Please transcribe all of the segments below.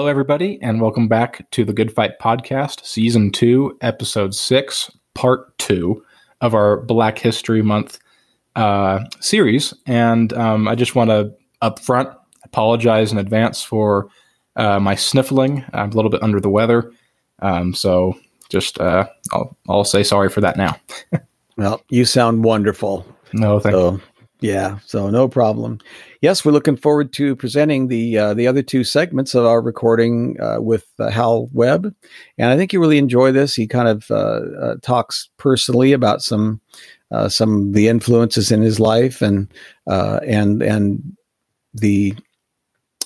Hello, everybody, and welcome back to the Good Fight Podcast, Season 2, Episode 6, Part 2 of our Black History Month uh, series. And um, I just want to upfront apologize in advance for uh, my sniffling. I'm a little bit under the weather. Um, so just uh, I'll, I'll say sorry for that now. well, you sound wonderful. No, thank so, you. Yeah, so no problem. Yes, we're looking forward to presenting the uh, the other two segments of our recording uh, with uh, Hal Webb, and I think you really enjoy this. He kind of uh, uh, talks personally about some uh, some of the influences in his life and and and the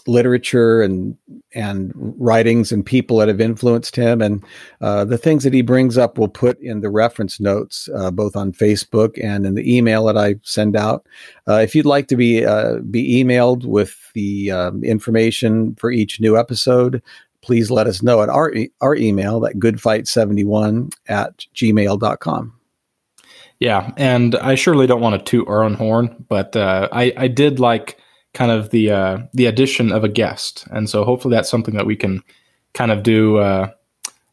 literature and and writings and people that have influenced him. And uh, the things that he brings up we'll put in the reference notes uh, both on facebook and in the email that i send out. Uh, if you'd like to be uh, be emailed with the um, information for each new episode please let us know at our, our email at goodfight71 at gmail.com yeah and i surely don't want to toot our own horn but uh, I, I did like kind of the uh, the addition of a guest, and so hopefully that's something that we can kind of do uh,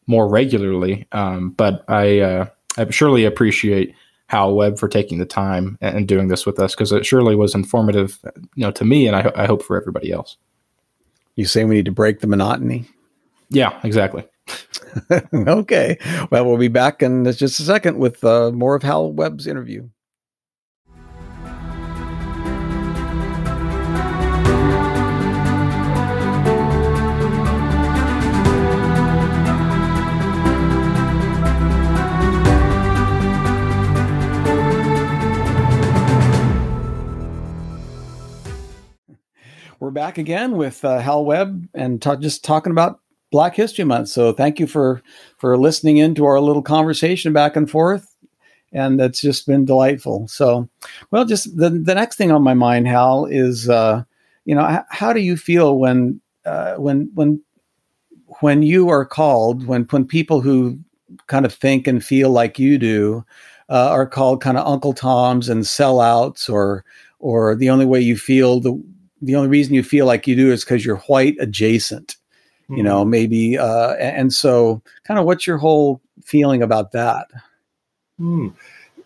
more regularly. Um, but I uh, I surely appreciate Hal Webb for taking the time and doing this with us because it surely was informative, you know, to me, and I, I hope for everybody else. You say we need to break the monotony? Yeah, exactly. okay. Well, we'll be back in just a second with uh, more of Hal Webb's interview. We're back again with uh, Hal Webb and ta- just talking about Black History Month. So thank you for for listening into our little conversation back and forth, and it's just been delightful. So, well, just the the next thing on my mind, Hal, is uh, you know h- how do you feel when uh, when when when you are called when when people who kind of think and feel like you do uh, are called kind of Uncle Toms and sellouts or or the only way you feel the the only reason you feel like you do is because you're white adjacent mm-hmm. you know maybe uh, and so kind of what's your whole feeling about that mm.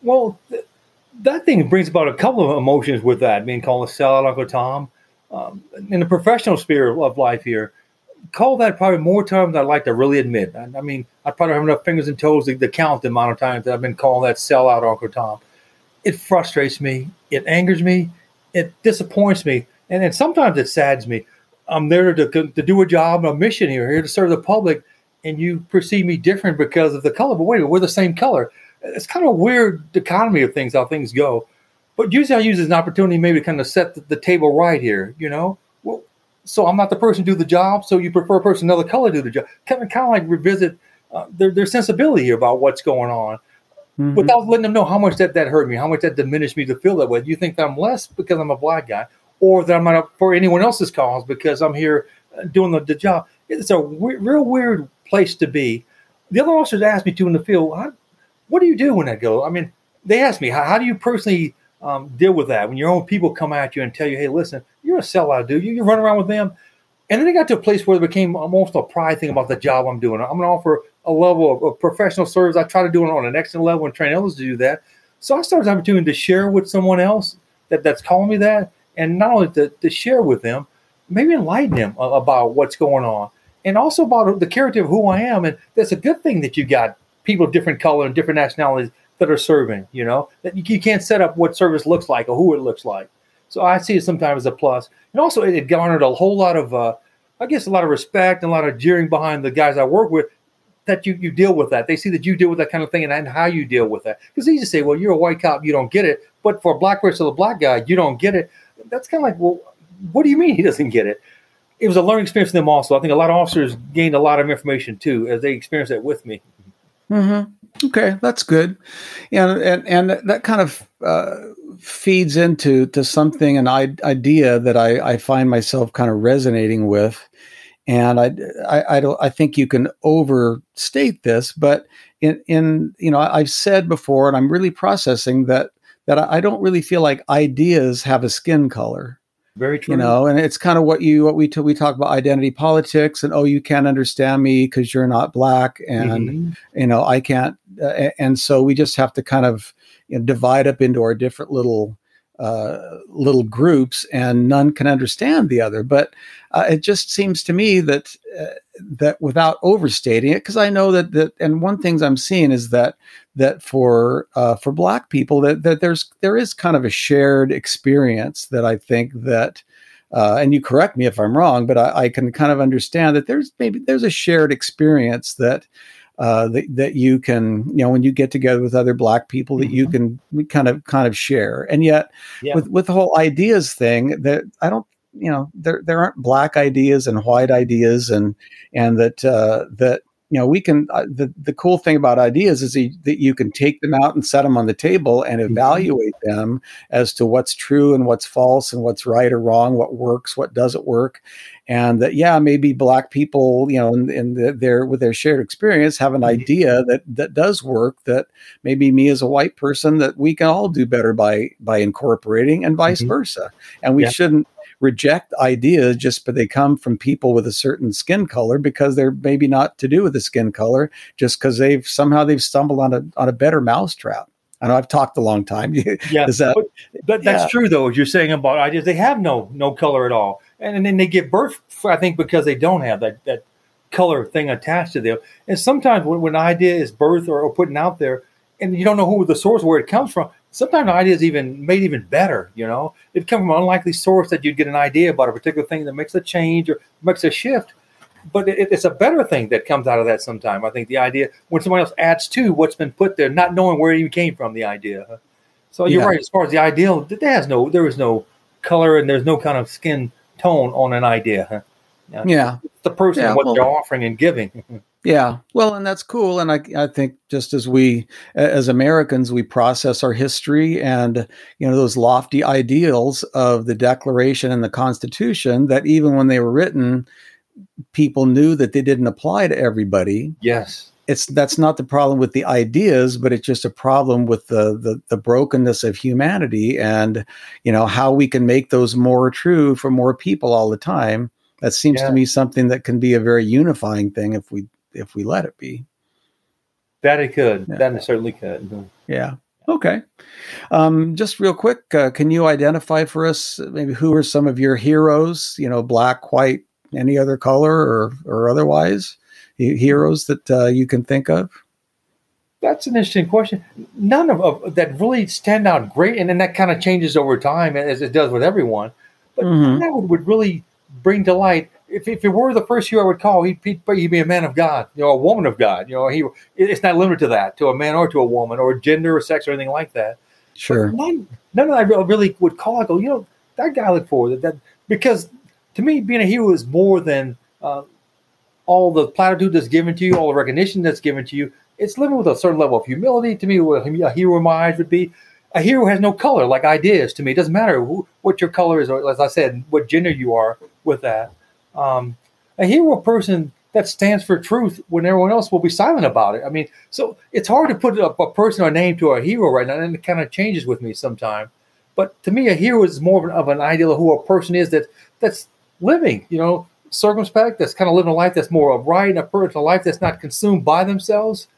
well th- that thing brings about a couple of emotions with that being called a sellout uncle tom um, in the professional sphere of life here call that probably more times than I'd like to really admit. I, I mean, I probably have enough fingers and toes to, to, count the amount of times that I've been called that sellout Uncle Tom. It frustrates me. It angers me. It disappoints me and then sometimes it saddens me. I'm there to, to do a job, a mission here, here to serve the public, and you perceive me different because of the color. But wait, we're the same color. It's kind of a weird dichotomy of things, how things go. But usually I use it as an opportunity maybe to kind of set the, the table right here, you know? Well, so I'm not the person to do the job, so you prefer a person another color to do the job. Kind of, kind of like revisit uh, their, their sensibility about what's going on. Mm-hmm. Without letting them know how much that, that hurt me, how much that diminished me to feel that way. You think that I'm less because I'm a black guy, or that I'm not for anyone else's cause because I'm here uh, doing the, the job. It's a real weird place to be. The other officers asked me to in the field, what do you do when I go? I mean, they asked me, how, how do you personally um, deal with that when your own people come at you and tell you, hey, listen, you're a sellout, dude. You, you run around with them. And then it got to a place where it became almost a pride thing about the job I'm doing. I'm going to offer a level of, of, professional service. I try to do it on an excellent level and train others to do that. So I started having to share with someone else that, that's calling me that and not only to, to share with them, maybe enlighten them about what's going on, and also about the character of who I am. And that's a good thing that you got people of different color and different nationalities that are serving. You know that you, can't set up what service looks like or who it looks like. So I see it sometimes as a plus. and also it, garnered a whole lot of, uh, I guess, a lot of respect and a lot of jeering behind the guys I work with. That you, you deal with that. They see that you deal with that kind of thing and, and how you deal with that. Because they just say, well, you're a white cop, you don't get it. But for a black person, a black guy, you don't get it that's kind of like, well, what do you mean he doesn't get it? It was a learning experience for them also. I think a lot of officers gained a lot of information too as they experienced that with me. Mm-hmm. Okay, that's good. And and and that kind of uh, feeds into to something an idea that I, I find myself kind of resonating with. And I, I, I don't I think you can overstate this, but in in you know I've said before, and I'm really processing that that I don't really feel like ideas have a skin color. Very true. You know, and it's kind of what you what we t- we talk about identity politics, and oh, you can't understand me because you're not black, and mm-hmm. you know I can't, uh, and so we just have to kind of you know, divide up into our different little uh, little groups, and none can understand the other. But uh, it just seems to me that uh, that without overstating it, because I know that that, and one things I'm seeing is that that for uh, for Black people that that there's there is kind of a shared experience that I think that. Uh, and you correct me if I'm wrong, but I, I, can kind of understand that there's maybe there's a shared experience that uh, that, that you can, you know, when you get together with other black people that you mm-hmm. can kind of kind of share. And yet yeah. with, with the whole ideas thing that I don't, you know, there, there aren't black ideas and white ideas and, and that, uh, that, you know, we can, uh, the, the cool thing about ideas is that you can take them out and set them on the table and mm-hmm. evaluate mm-hmm. them as to what's true and what's false and what's right or wrong, what works, what doesn't work and that yeah maybe black people you know in, in the, their with their shared experience have an mm-hmm. idea that that does work that maybe me as a white person that we can all do better by by incorporating and vice mm-hmm. versa and we yeah. shouldn't reject ideas just but they come from people with a certain skin color because they're maybe not to do with the skin color just because they've somehow they've stumbled on a on a better mousetrap I know I've talked a long time. yeah, that, that, that's yeah. true though. You're saying about ideas, they have no no color at all, and, and then they give birth. I think because they don't have that that color thing attached to them. And sometimes when, when an idea is birthed or, or putting out there, and you don't know who the source where it comes from, sometimes the idea is even made even better. You know, it comes from an unlikely source that you'd get an idea about a particular thing that makes a change or makes a shift but it, it's a better thing that comes out of that Sometimes I think the idea when someone else adds to what's been put there, not knowing where it even came from, the idea. So you're yeah. right. As far as the ideal, there has no, there is no color and there's no kind of skin tone on an idea. Huh? Yeah, the person yeah, what well, they're offering and giving. yeah, well, and that's cool. And I, I think just as we, as Americans, we process our history and you know those lofty ideals of the Declaration and the Constitution that even when they were written, people knew that they didn't apply to everybody. Yes. It's that's not the problem with the ideas, but it's just a problem with the, the the brokenness of humanity and you know how we can make those more true for more people all the time. That seems yeah. to me something that can be a very unifying thing if we if we let it be. That it could. Yeah. That it certainly could. Yeah. Okay. Um, just real quick, uh, can you identify for us maybe who are some of your heroes? You know, black, white, any other color or or otherwise heroes that uh, you can think of? That's an interesting question. None of, of, that really stand out great, and then that kind of changes over time as it does with everyone. But mm-hmm. that would, would really bring to light. If, if it were the first hero I would call, he'd, he'd, he'd, be a man of God, you know, a woman of God. You know, he it's not limited to that, to a man or to a woman, or gender or sex or anything like that. Sure. none, none of that really would call. I go, you know, that guy I look for that, that because to me, being a hero is more than uh, all the platitude that's given to you, all the recognition that's given to you. It's living with a certain level of humility. To me, what a hero in my eyes would be. A hero has no color, like ideas. To me, it doesn't matter who, what your color is, or as I said, what gender you are with that. Um, a hero person that stands for truth when everyone else will be silent about it. I mean, so it's hard to put a, a person or name to a hero right now, and it kind of changes with me sometimes. But to me, a hero is more of an, of an ideal of who a person is that that's living, you know, circumspect, that's kind of living a life that's more upright, and a person, a life that's not consumed by themselves,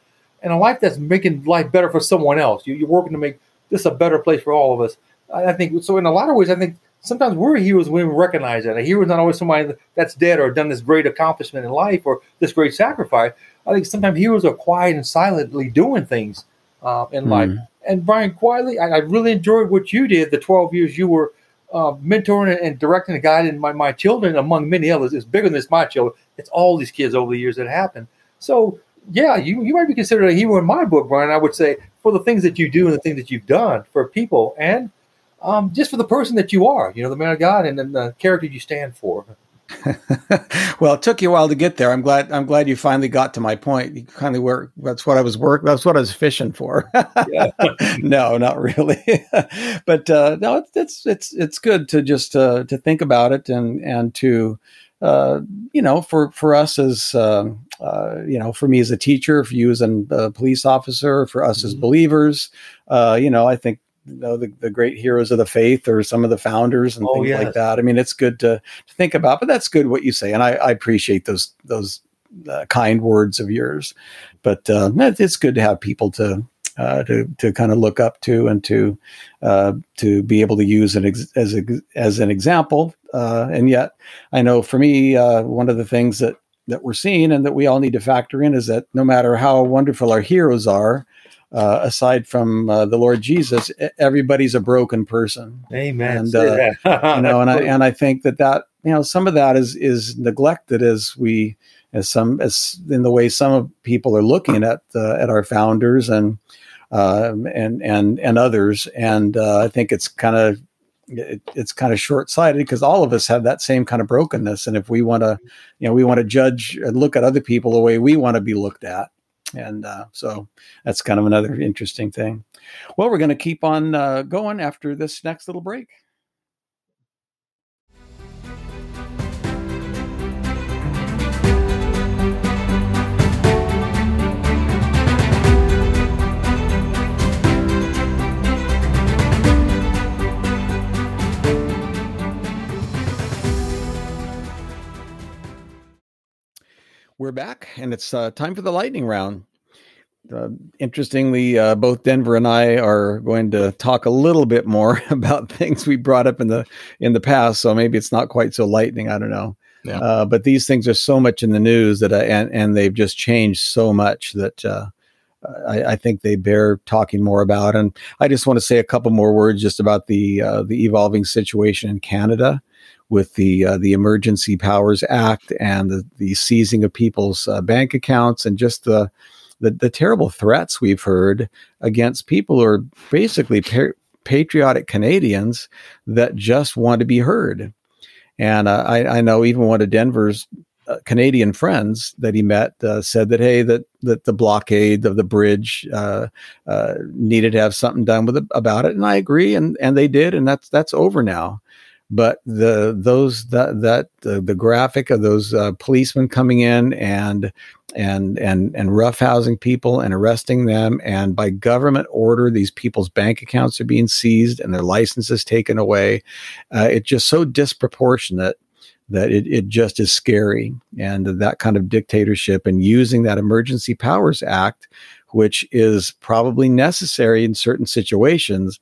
and a life that's making life better for someone else. You, are working to make this a better place for all of us. I, I, think so. In a lot of ways, I think sometimes we're heroes when we recognize that. A hero is not always somebody that's dead or done this great accomplishment in life or this great sacrifice. I think sometimes heroes are quiet and silently doing things uh, in mm. life. And Brian, quietly, I, I really enjoyed what you did the 12 years you were uh, mentoring and directing and guiding my, my children, among many others, is bigger than it's my children. It's all these kids over the years that happened. So, yeah, you, you might be considered a hero in my book, Brian. I would say for the things that you do and the things that you've done for people and um, just for the person that you are, you know, the man of God and, and the character you stand for. well, it took you a while to get there. I'm glad. I'm glad you finally got to my point. You kind of work. That's what I was work. That's what I was fishing for. no, not really. but uh, no, it's, it's it's good to just uh, to think about it and and to uh, you know for for us as uh, uh, you know for me as a teacher, for you as a police officer, for us mm-hmm. as believers, uh, you know, I think you know, the, the great heroes of the faith or some of the founders and Oh, things yes. like that. I mean, it's good to, to think about, but that's good what you say, and I, I appreciate those those uh, kind words of yours. But uh, it's good to have people to uh, to to kind of look up to and to uh, to be able to use an ex- as a, as an example. Uh, and yet, I know for me, uh, one of the things that that we're seeing and that we all need to factor in is that no matter how wonderful our heroes are, uh, aside from uh, the Lord Jesus, everybody's a broken person. Amen. And, uh. You know, and I and I think that that you know some of that is is neglected as we as some as in the way some of people are looking at uh, at our founders and um, and and and others, and uh, I think it's kind of it, it's kind of short sighted because all of us have that same kind of brokenness, and if we want to, you know, we want to judge and look at other people the way we want to be looked at, and uh, so that's kind of another interesting thing. Well, we're going to keep on uh, going after this next little break. We're back, and it's uh, time for the lightning round. Uh, interestingly, uh, both Denver and I are going to talk a little bit more about things we brought up in the in the past. So maybe it's not quite so lightning. I don't know. Yeah. Uh, but these things are so much in the news that I, and and they've just changed so much that uh, I, I think they bear talking more about. And I just want to say a couple more words just about the uh, the evolving situation in Canada with the uh, the Emergency Powers Act and the, the seizing of people's uh, bank accounts and just the, the the terrible threats we've heard against people who are basically pa- patriotic Canadians that just want to be heard. And uh, I, I know even one of Denver's uh, Canadian friends that he met uh, said that hey that that the blockade of the bridge uh, needed to have something done with it, about it, and I agree, and and they did, and that's that's over now but the those that that the, the graphic of those uh, policemen coming in and and and and roughhousing people and arresting them. And by government order these people's bank accounts are being seized and their licenses taken away. Uh, it's just so disproportionate that it, it just is scary. And that kind of dictatorship and using that emergency powers act which is probably necessary in certain situations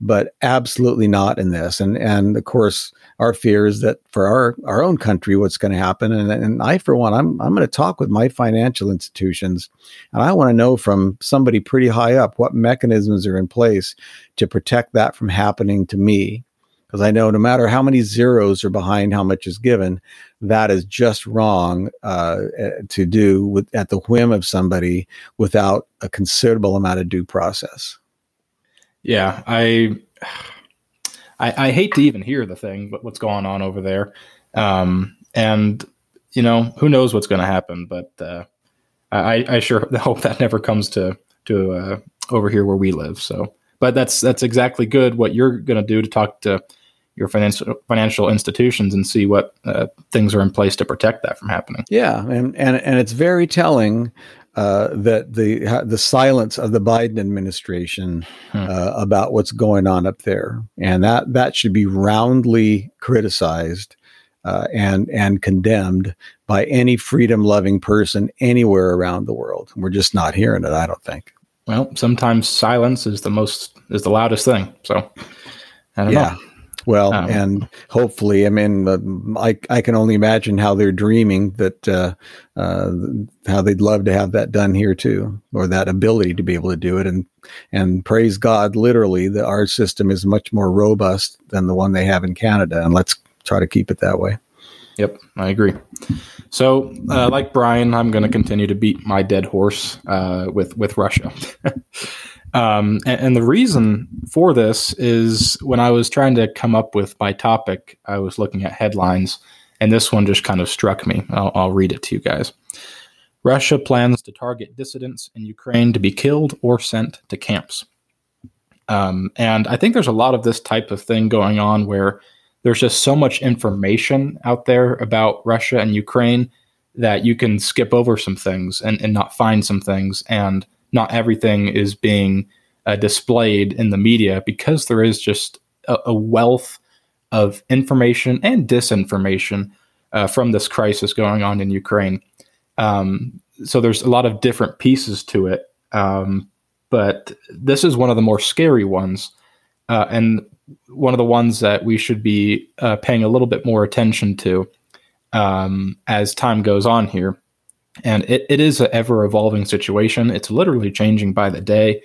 but absolutely not in this. And and of course, our fear is that for our our own country, what's going to happen. And and I, for one, I'm I'm going to talk with my financial institutions, and I want to know from somebody pretty high up what mechanisms are in place to protect that from happening to me. Because I know no matter how many zeros are behind how much is given, that is just wrong uh, to do with at the whim of somebody without a considerable amount of due process. Yeah, I, I, I hate to even hear the thing, but what's going on over there, um, and you know who knows what's going to happen. But uh, I, I sure hope that never comes to to uh, over here where we live. So, but that's that's exactly good what you're going to do to talk to your financial financial institutions and see what uh, things are in place to protect that from happening. Yeah, and and and it's very telling uh, that the the silence of the Biden administration Hmm. uh, about what's going on up there, and that that should be roundly criticized uh, and and condemned by any freedom loving person anywhere around the world. We're just not hearing it. I don't think. Well, sometimes silence is the most is the loudest thing. So I don't Yeah. know. Well, Um, and hopefully, I mean, uh, I I can only imagine how they're dreaming that uh, uh, how they'd love to have that done here too, or that ability to be able to do it. And and praise God, literally, that our system is much more robust than the one they have in Canada, and let's try to keep it that way. Yep, I agree. So, uh, like Brian, I'm going to continue to beat my dead horse uh, with with Russia. um, and, and the reason for this is when I was trying to come up with my topic, I was looking at headlines, and this one just kind of struck me. I'll, I'll read it to you guys. Russia plans to target dissidents in Ukraine to be killed or sent to camps. Um, and I think there's a lot of this type of thing going on where there's just so much information out there about Russia and Ukraine that you can skip over some things and, and not find some things, and not everything is being uh, displayed in the media because there is just a, a wealth of information and disinformation uh, from this crisis going on in Ukraine. Um, so there's a lot of different pieces to it, um, but this is one of the more scary ones, uh, and one of the ones that we should be uh, paying a little bit more attention to um, as time goes on here. And it, it is an ever evolving situation. It's literally changing by the day.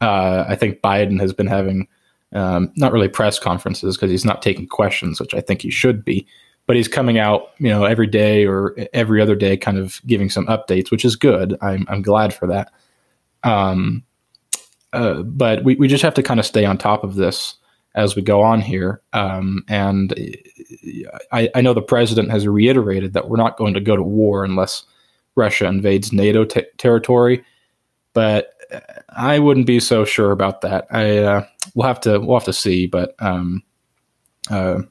Uh, I think Biden has been having um, not really press conferences because he's not taking questions, which I think he should be. But he's coming out, you know, every day or every other day, kind of giving some updates, which is good. I'm I'm glad for that. Um, uh, but we, we just have to kind of stay on top of this as we go on here. Um, and I, I, know the president has reiterated that we're not going to go to war unless Russia invades NATO territory. But I wouldn't be so sure about that. I uh, we'll have to we'll have to see, but um, uh,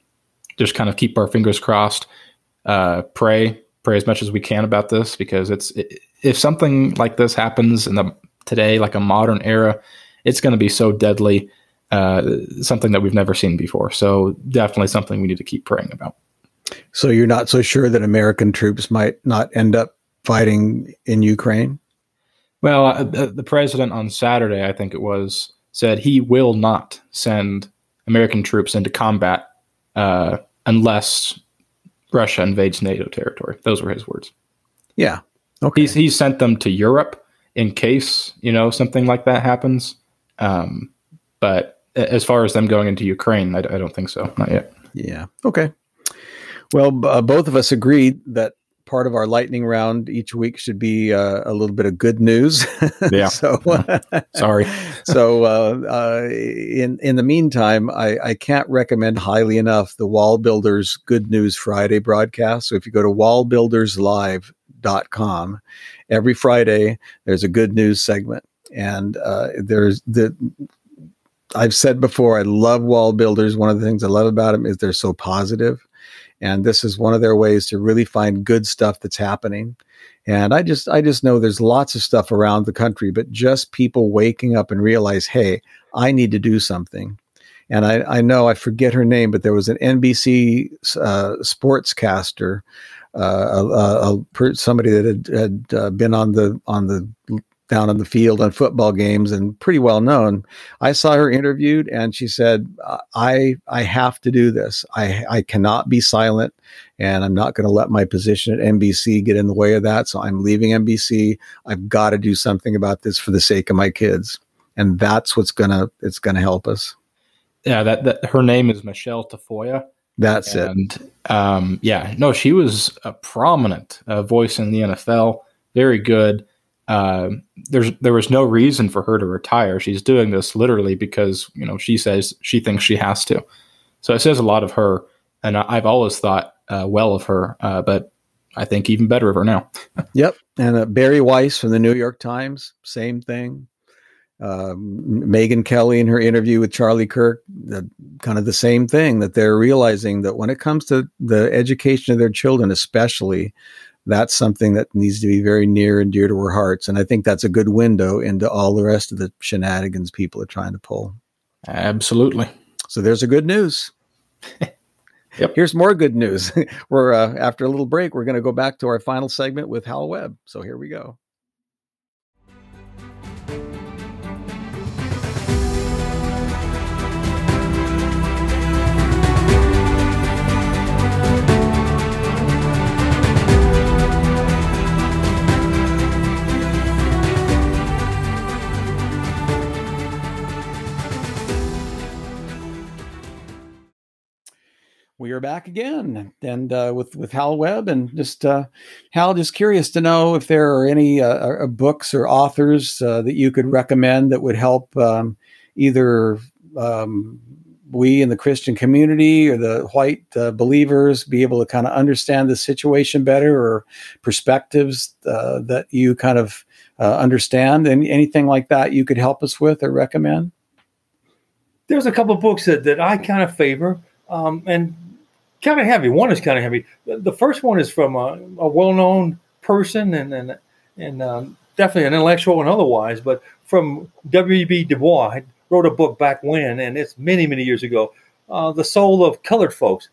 just kind of keep our fingers crossed. Uh, pray pray as much as we can about this because it's it, if something like this happens in the today, like a modern era, it's going to be so deadly. Uh, something that we've never seen before. So definitely something we need to keep praying about. So you're not so sure that American troops might not end up fighting in Ukraine? Well, uh, the president on Saturday, I think it was, said he will not send American troops into combat uh, unless Russia invades NATO territory. Those were his words. Yeah. Okay. He's, he sent them to Europe in case, you know, something like that happens. Um, but as far as them going into Ukraine, I, I, don't think so. Not yet. Yeah. Okay. Well, uh, both of us agreed that part of our lightning round each week should be uh, a little bit of good news. Yeah. so sorry. so uh, uh, in in the meantime, I, I can't recommend highly enough the Wall Builders Good News Friday broadcast. So if you go to wallbuilderslive.com, every Friday there's a good news segment, and uh, there's the. I've said before, I love wall builders. One of the things I love about them is they're so positive and this is one of their ways to really find good stuff that's happening. And i just i just know there's lots of stuff around the country but just people waking up and realize hey i need to do something. And i, I know i forget her name but there was an nbc uh, sportscaster uh, a, a, somebody that had, had uh, been on the on the down on the field on football games and pretty well known. I saw her interviewed and she said, I, I have to do this. I, I cannot be silent and I'm not going to let my position at NBC get in the way of that. So I'm leaving NBC. I've got to do something about this for the sake of my kids. And that's what's going to, it's going to help us. Yeah. That, that her name is Michelle Tafoya. That's and, it. Um, yeah, no, she was a prominent uh, voice in the NFL. Very good uh, there's there was no reason for her to retire. She's doing this literally because you know she says she thinks she has to. So it says a lot of her, and I've always thought uh, well of her, uh, but I think even better of her now. yep, and uh, Bari Weiss from the New York Times, same thing. Um, Megyn Kelly in her interview with Charlie Kirk, the, kind of the same thing that they're realizing that when it comes to the education of their children, especially, that's something that needs to be very near and dear to our hearts. And I think that's a good window into all the rest of the shenanigans people are trying to pull. Absolutely. So there's a good news. yep. Here's more good news. we're uh, after a little break, we're going to go back to our final segment with Hal Webb. So here we go. We are back again. And uh, with with Hal Webb and just uh, Hal just curious to know if there are any uh, uh books or authors uh, that you could recommend that would help um, either um, we in the Christian community or the white uh, believers be able to kind of understand the situation better or perspectives that you kind of understand? And anything like that you could help us with or recommend? There's a couple of books that, that I kind of favor um, and kind of heavy. One is kind of heavy. The first one is from a, a well-known person and and and um, definitely an intellectual and otherwise, but from W.B. Du Bois, I wrote a book back when, and it's many, many years ago, uh, The Soul of Colored Folks.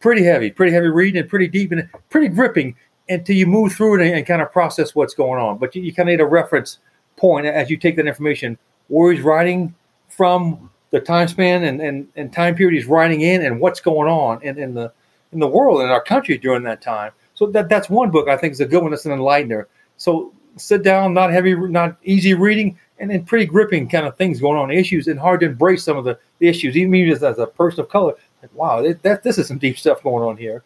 Pretty heavy, pretty heavy reading, and pretty deep and pretty gripping until you move through it and, and kind of process what's going on. But you, you kind of need a reference point as you take that information. Where he's writing from, the time span and, and, and time period he's writing in, and what's going on in, in the in the world in our country during that time. So that that's one book I think is a good one. It's an enlightener. So sit down, not heavy, not easy reading, and then pretty gripping kind of things going on, issues, and hard to embrace some of the, the issues, even me as, as a person of color. Like, wow, that, that, this is some deep stuff going on here.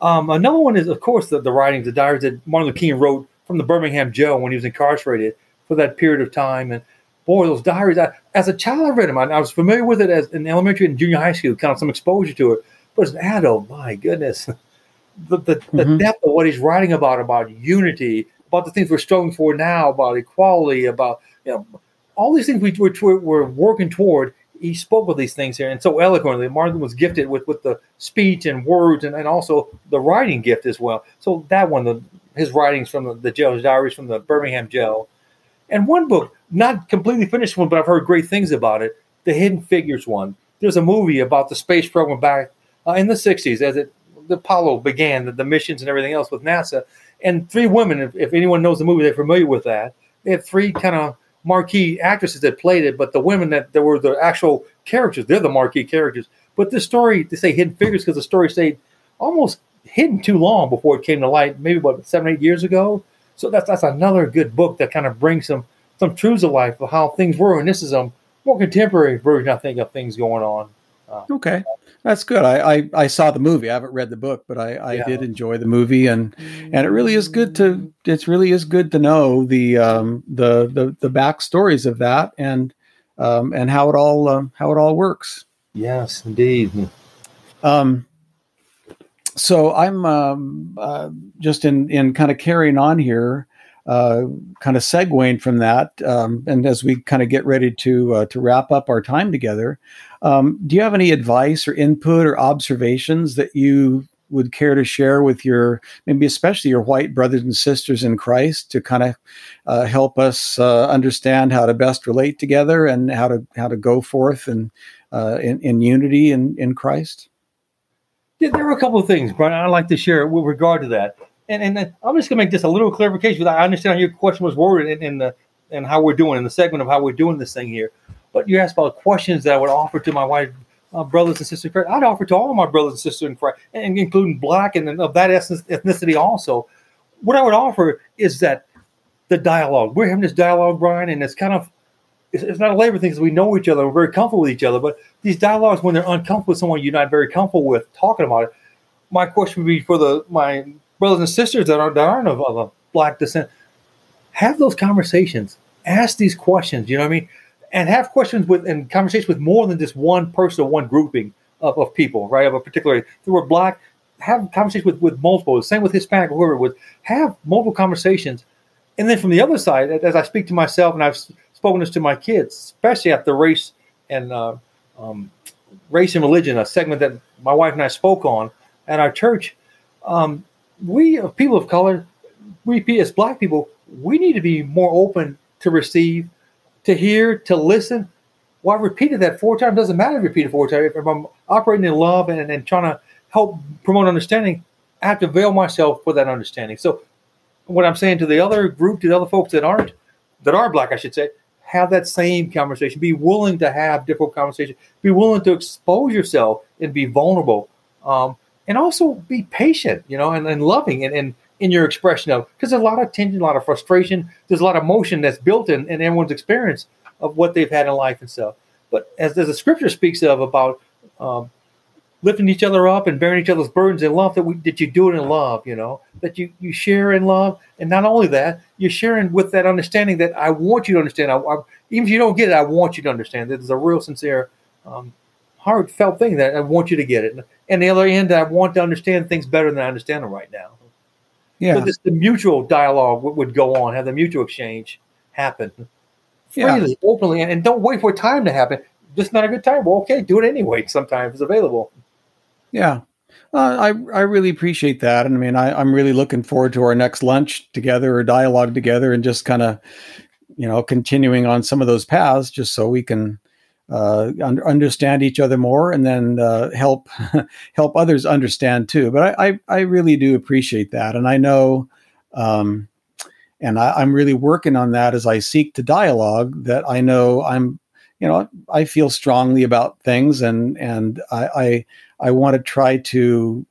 Um, another one is, of course, the, the writings, the diaries that Martin Luther King wrote from the Birmingham jail when he was incarcerated for that period of time. And boy, those diaries, I, as a child, I read them. I, I, was familiar with it as in elementary and junior high school, kind of some exposure to it. But as an adult, my goodness, the, the, mm-hmm. the depth of what he's writing about, about unity, about the things we're struggling for now, about equality, about, you know, all these things we, we're, we're working toward. He spoke of these things here and so eloquently. Martin was gifted with, with the speech and words and, and also the writing gift as well. So that one, the, his writings from the, the jail, his diaries from the Birmingham jail. And one book, not completely finished one, but I've heard great things about it. The Hidden Figures one. There's a movie about the space program back uh, in the 60s as it the Apollo began, the, the, missions and everything else with NASA. And three women, if, if anyone knows the movie, they're familiar with that. They had three kind of marquee actresses that played it, but the women that, that were the actual characters, they're the marquee characters. But this story, they say hidden figures because the story stayed almost hidden too long before it came to light, maybe about seven, eight years ago. So that's that's another good book that kind of brings some some truths of life of how things were, and this is a more contemporary version, I think, of things going on. Uh, okay, that's good. I, I, I saw the movie. I haven't read the book, but I, I yeah. did enjoy the movie, and and it really is good to it really is good to know the um, the the the backstories of that and um, and how it all um, how it all works. Yes, indeed. Um, so I'm um, uh, just in in kind of carrying on here uh, kind of segueing from that, um, and as we kind of get ready to uh, to wrap up our time together, um, do you have any advice or input or observations that you would care to share with your maybe especially your white brothers and sisters in Christ to kind of uh, help us uh, understand how to best relate together and how to how to go forth and uh, in, in unity in, in Christ? Yeah, there are a couple of things, Brian, I'd like to share with regard to that and and I'm just gonna make just a little clarification. Because I understand how your question was worded in, in the and how we're doing in the segment of how we're doing this thing here. But you asked about questions that I would offer to my white uh, brothers and sisters in Christ. I'd offer to all my brothers and sisters in Christ, and including black and of that essence, ethnicity also. What I would offer is that the dialogue. We're having this dialogue, Brian, and it's kind of it's, it's not a labor thing because we know each other, we're very comfortable with each other. But these dialogues, when they're uncomfortable with someone you're not very comfortable with talking about it, my question would be for the my brothers and sisters that, are, that aren't of, of a black descent, have those conversations. Ask these questions. You know what I mean? And have questions with and conversations with more than just one person or one grouping of, of people, right? Of a particular. If we're black, have conversations with, with multiple. Same with Hispanic, whoever. With have multiple conversations, and then from the other side, as I speak to myself, and I've spoken this to my kids, especially at the race and uh, um, race and religion, a segment that my wife and I spoke on at our church. Um, we uh, people of color, we as black people, we need to be more open to receive, to hear, to listen. Well, I repeated that four times. Doesn't matter if you repeat it four times. If I'm operating in love and, and trying to help promote understanding, I have to veil myself for that understanding. So, what I'm saying to the other group, to the other folks that aren't, that are black, I should say, have that same conversation. Be willing to have difficult conversations. Be willing to expose yourself and be vulnerable. Um, and also be patient, you know, and, and loving and, and in your expression of because there's a lot of tension, a lot of frustration, there's a lot of emotion that's built in, in everyone's experience of what they've had in life and stuff. But as, as the scripture speaks of about um, lifting each other up and bearing each other's burdens in love, that we that you do it in love, you know, that you you share in love, and not only that, you're sharing with that understanding that I want you to understand. I, I, even if you don't get it, I want you to understand. That there's a real sincere um, heartfelt thing that I want you to get it. And the other end, I want to understand things better than I understand them right now. Yeah. So this the mutual dialogue would, would go on, have the mutual exchange happen freely, yeah. openly, and, and don't wait for time to happen. Just not a good time. Well, okay, do it anyway. Sometimes it's available. Yeah. Uh, I I really appreciate that, and I mean I, I'm really looking forward to our next lunch together or dialogue together, and just kind of you know continuing on some of those paths, just so we can uh, un- understand each other more, and then uh, help help others understand too. But I, I, I really do appreciate that, and I know, um, and I, I'm really working on that as I seek to dialogue. That I know I'm you know I feel strongly about things, and and I I, I want to try to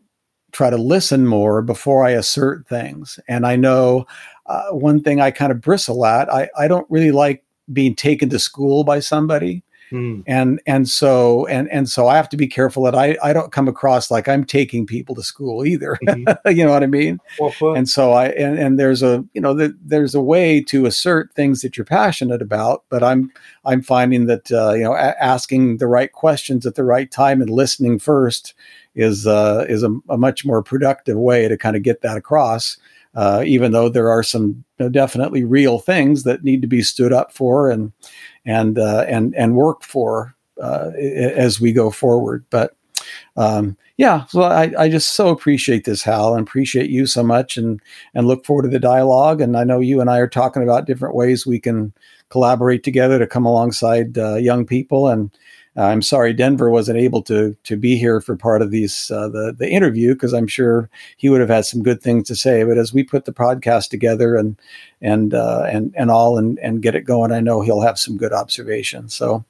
try to listen more before I assert things. And I know uh, one thing I kind of bristle at. I I don't really like being taken to school by somebody. Mm. And and so and and so I have to be careful that I I don't come across like I'm taking people to school either. Mm-hmm. you know what I mean? Well, and so I and and there's a you know the, there's a way to assert things that you're passionate about, but I'm I'm finding that uh, you know a- asking the right questions at the right time and listening first is uh, is a, a much more productive way to kind of get that across. Uh, even though there are some definitely real things that need to be stood up for and and uh, and and work for uh, as we go forward. But um, yeah, so I, I just so appreciate this, Hal, and appreciate you so much, and and look forward to the dialogue. And I know you and I are talking about different ways we can collaborate together to come alongside uh, young people and I'm sorry Denver wasn't able to to be here for part of these uh, the the interview because I'm sure he would have had some good things to say. But as we put the podcast together and and uh, and and all and and get it going, I know he'll have some good observations. So,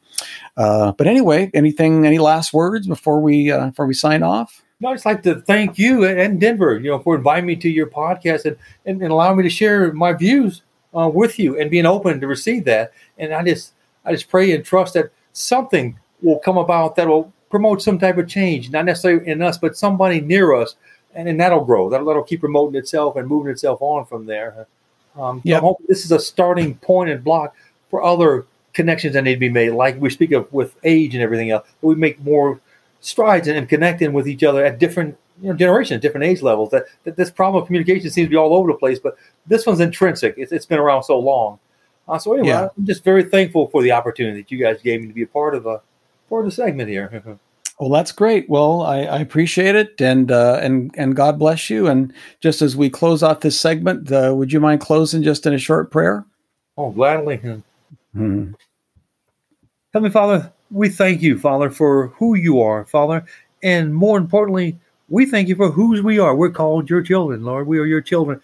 uh, but anyway, anything any last words before we uh, before we sign off? No, I'd just like to thank you and Denver, you know, for inviting me to your podcast and, and, and allowing me to share my views uh, with you and being open to receive that. And I just I just pray and trust that something will come about that will promote some type of change, not necessarily in us, but somebody near us, and then that'll grow. That'll, that'll keep promoting itself and moving itself on from there. Um, so this is a starting point and block for other connections that need to be made. Like we speak of with age and everything else, we make more strides in, in connecting with each other at different you know, generations, different age levels. That, that this problem of communication seems to be all over the place, but this one's intrinsic. It's, it's been around so long. Uh, so anyway, yeah. I'm just very thankful for the opportunity that you guys gave me to be a part of a for the segment here. well, that's great. Well, I, I appreciate it, and uh, and and God bless you. And just as we close off this segment, uh, would you mind closing just in a short prayer? Oh, gladly. Mm-hmm. Heavenly Father, we thank you, Father, for who you are, Father, and more importantly, we thank you for whose we are. We're called your children, Lord. We are your children.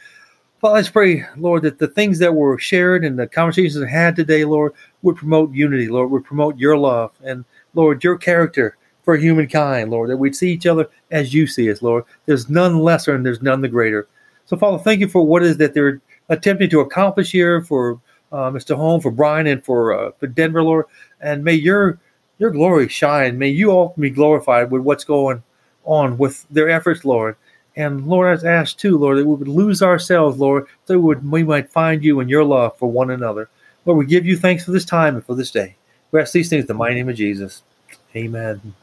Father, let's pray, Lord, that the things that were shared and the conversations had today, Lord, would promote unity, Lord, would promote your love and Lord, your character for humankind, Lord, that we'd see each other as you see us, Lord. There's none lesser and there's none the greater. So, Father, thank you for what is that they're attempting to accomplish here for uh, Mr. Holm, for Brian, and for, uh, for Denver, Lord. And may your your glory shine. May you all be glorified with what's going on with their efforts, Lord. And Lord, I ask too, Lord, that we would lose ourselves, Lord, so we, would, we might find you and your love for one another. Lord, we give you thanks for this time and for this day. We ask these things in the mighty name of Jesus. Amen.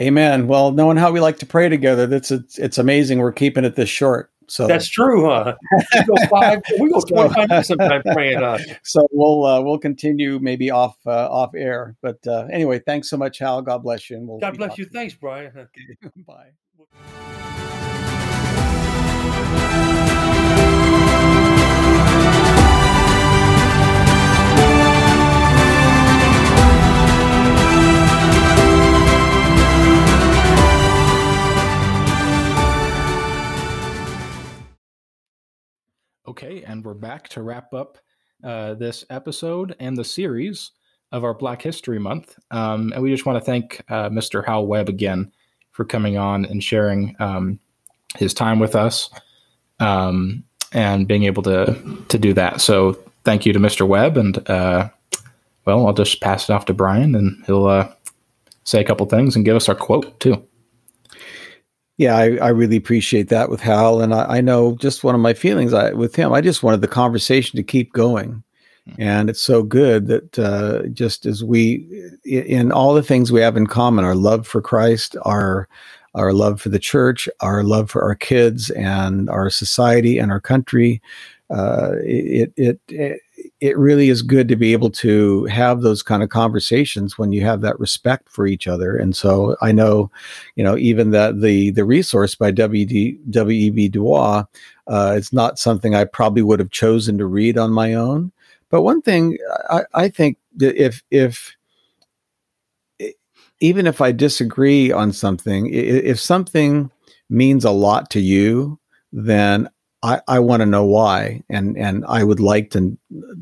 Amen. Well, knowing how we like to pray together, that's it's, it's amazing. We're keeping it this short. So that's true, huh? We go five, we go twenty five minutes sometimes praying. Uh. So we'll uh, we'll continue maybe off uh, off air. But uh, anyway, thanks so much, Hal. God bless you. And we'll God bless you. Thanks, Brian. Bye. Okay, and we're back to wrap up uh, this episode and the series of our Black History Month. Um, and we just want to thank uh, Mr. Hal Webb again for coming on and sharing um, his time with us um, and being able to to do that. So thank you to Mr. Webb, and uh, well, I'll just pass it off to Brian, and he'll uh, say a couple things and give us our quote too. Yeah, I, I, really appreciate that with Hal, and I, I, know just one of my feelings I, with him. I just wanted the conversation to keep going, mm-hmm. and it's so good that uh, just as we, in all the things we have in common, our love for Christ, our our love for the church, our love for our kids and our society and our country, uh, it, it, it it really is good to be able to have those kind of conversations when you have that respect for each other. And so I know, you know, even that the the resource by W.D. W.E.B. Du Bois, uh, it's not something I probably would have chosen to read on my own. But one thing I, I think that if if even if I disagree on something, if something means a lot to you, then I, I want to know why, and and I would like to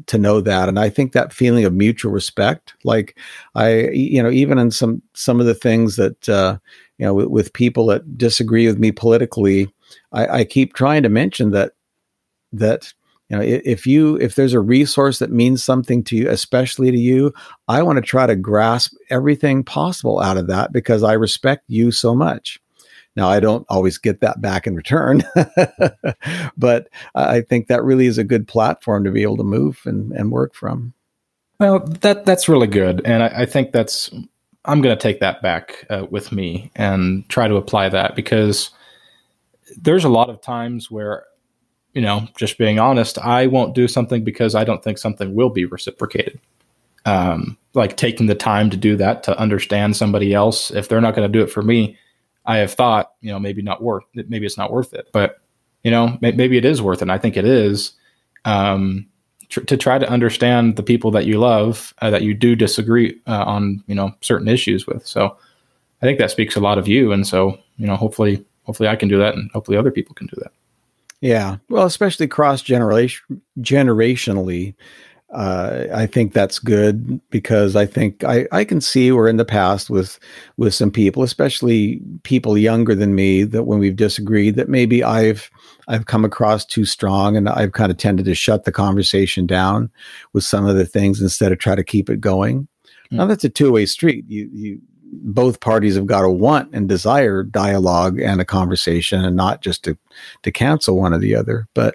to know that, and I think that feeling of mutual respect, like I, you know, even in some some of the things that uh, you know, with, with, people that disagree with me politically, I, I keep trying to mention that that you know if you if there's a resource that means something to you especially to you i want to try to grasp everything possible out of that because i respect you so much now, I don't always get that back in return, but I think that really is a good platform to be able to move and, and work from. Well, that that's really good, and I, I think that's I'm going to take that back uh, with me and try to apply that because there's a lot of times where, you know, just being honest, I won't do something because I don't think something will be reciprocated. Um, like taking the time to do that to understand somebody else, if they're not going to do it for me, I have thought, you know, maybe not worth maybe it's not worth it, but you know, maybe it is worth it. And I think it is um, tr- to try to understand the people that you love uh, that you do disagree uh, on, you know, certain issues with. So I think that speaks a lot of you. And so, you know, hopefully, hopefully I can do that and hopefully other people can do that. Yeah. Well, especially cross generation generationally uh, I think that's good because I think I, I can see where in the past with with some people, especially people younger than me, that when we've disagreed, that maybe I've I've come across too strong and I've kind of tended to shut the conversation down with some of the things instead of try to keep it going. Mm-hmm. Now that's a two way street. You you both parties have got to want and desire dialogue and a conversation and not just to to cancel one or the other but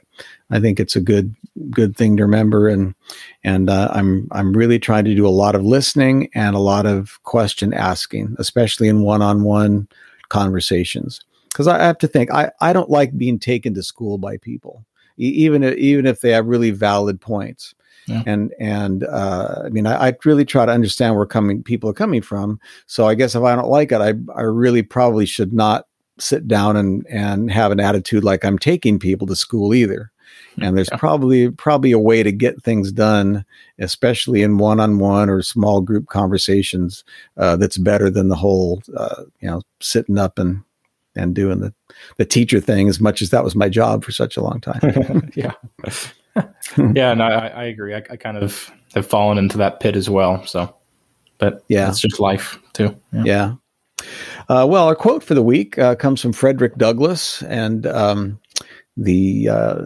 i think it's a good good thing to remember and and uh, i'm i'm really trying to do a lot of listening and a lot of question asking especially in one-on-one conversations because I have to think I, I don't like being taken to school by people even even if they have really valid points yeah. And and uh, I mean, I, I, really try to understand where coming people are coming from. So I guess if I don't like it, I I really probably should not sit down and and have an attitude like I'm taking people to school either. And there's yeah. probably probably a way to get things done, especially in one-on-one or small group conversations, uh, that's better than the whole, uh, you know, sitting up and and doing the the teacher thing. As much as that was my job for such a long time. yeah. yeah, no, I, I agree. I, I, kind of have fallen into that pit as well. So, but yeah, it's just life too. Yeah. yeah. Uh, well, our quote for the week uh, comes from Frederick Douglass, and um, the uh,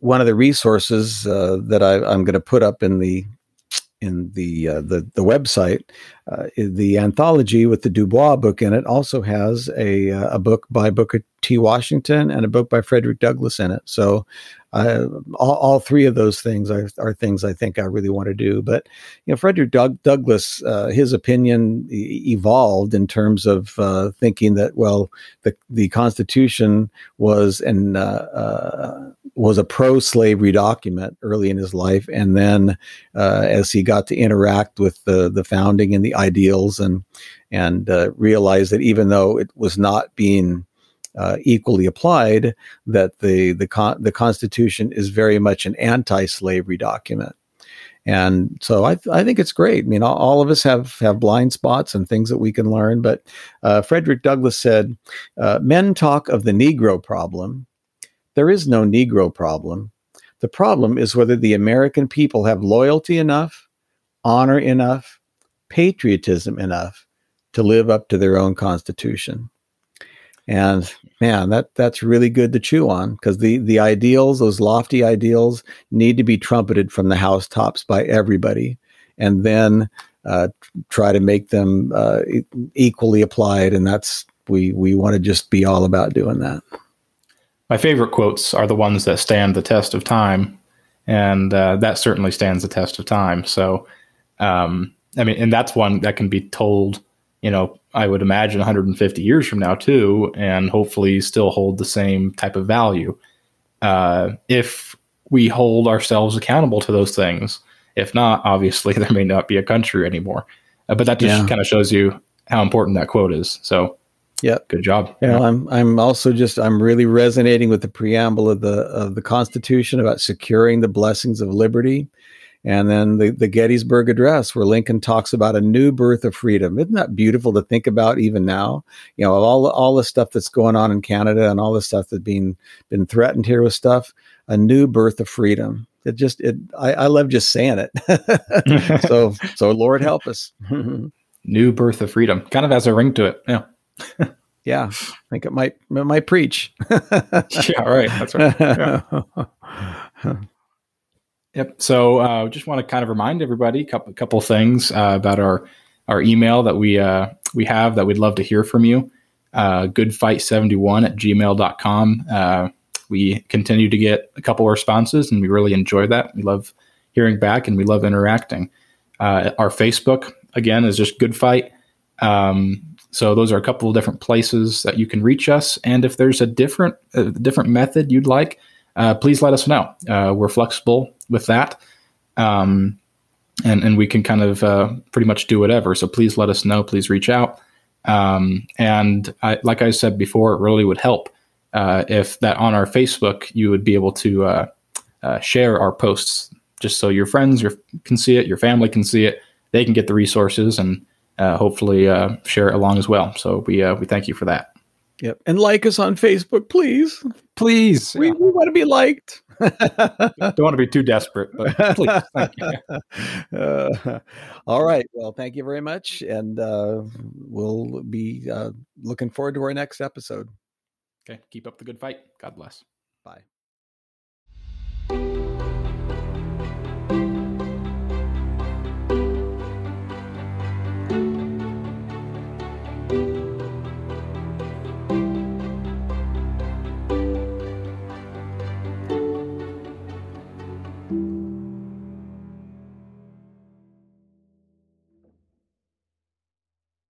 one of the resources uh, that I, am going to put up in the in the uh, the the website. Uh, the anthology with the Du Bois book in it also has a uh, a book by Booker T. Washington and a book by Frederick Douglass in it. So all, all, three of those things are, are things I think I really want to do. But you know, Frederick Doug- Douglass, uh, his opinion e- evolved in terms of uh, thinking that well, the the Constitution was an uh, uh, was a pro-slavery document early in his life, and then uh, as he got to interact with the the founding and the ideals, and and realized that even though it was not being uh, equally applied that the the con- the Constitution is very much an anti-slavery document. And so I, th- I think it's great. I mean, all, all, of us have have blind spots and things that we can learn. But uh, Frederick Douglass said, uh, "Men talk of the Negro problem. There is no Negro problem. The problem is whether the American people have loyalty enough, honor enough, patriotism enough to live up to their own Constitution." And man, that that's really good to chew on because the the ideals, those lofty ideals, need to be trumpeted from the housetops by everybody, and then uh, try to make them uh, equally applied. And that's we we want to just be all about doing that. My favorite quotes are the ones that stand the test of time, and uh, that certainly stands the test of time. So, um, I mean, and that's one that can be told you know, I would imagine 150 years from now too, and hopefully still hold the same type of value. Uh, if we hold ourselves accountable to those things. If not, obviously there may not be a country anymore. Uh, but that just Yeah. kind of shows you how important that quote is. So, yeah, good job. Yeah, I'm I'm also just I'm really resonating with the preamble of the of the Constitution about securing the blessings of liberty. And then the, the Gettysburg Address, where Lincoln talks about a new birth of freedom. Isn't that beautiful to think about even now? You know, all all the stuff that's going on in Canada and all the stuff that's being been threatened here with stuff, a new birth of freedom. It just it I, I love just saying it. so so Lord help us. New birth of freedom kind of has a ring to it. Yeah. yeah, I think it might it might preach. yeah, right. That's right. Yeah. Yep. So, uh, just want to kind of remind everybody a couple, couple things uh, about our our email that we uh, we have that we'd love to hear from you. Uh, goodfight71 at gmail.com. Uh, we continue to get a couple responses, and we really enjoy that. We love hearing back, and we love interacting. Uh, our Facebook again is just Good Fight. Um, so those are a couple of different places that you can reach us. And if there's a different a different method you'd like, uh, please let us know. Uh, we're flexible with that, um, and and we can kind of uh, pretty much do whatever. So please let us know. Please reach out. Um, and I, like I said before, it really would help uh, if that on our Facebook you would be able to uh, uh, share our posts, just so your friends your, can see it, your family can see it, they can get the resources, and uh, hopefully uh, share it along as well. So we uh, we thank you for that. Yep. And like us on Facebook, please. Please, We, we want to be liked. Don't want to be too desperate, but please, thank you. Uh, all right. Well, thank you very much. And uh, we'll be uh, looking forward to our next episode. Okay, keep up the good fight. God bless. Bye.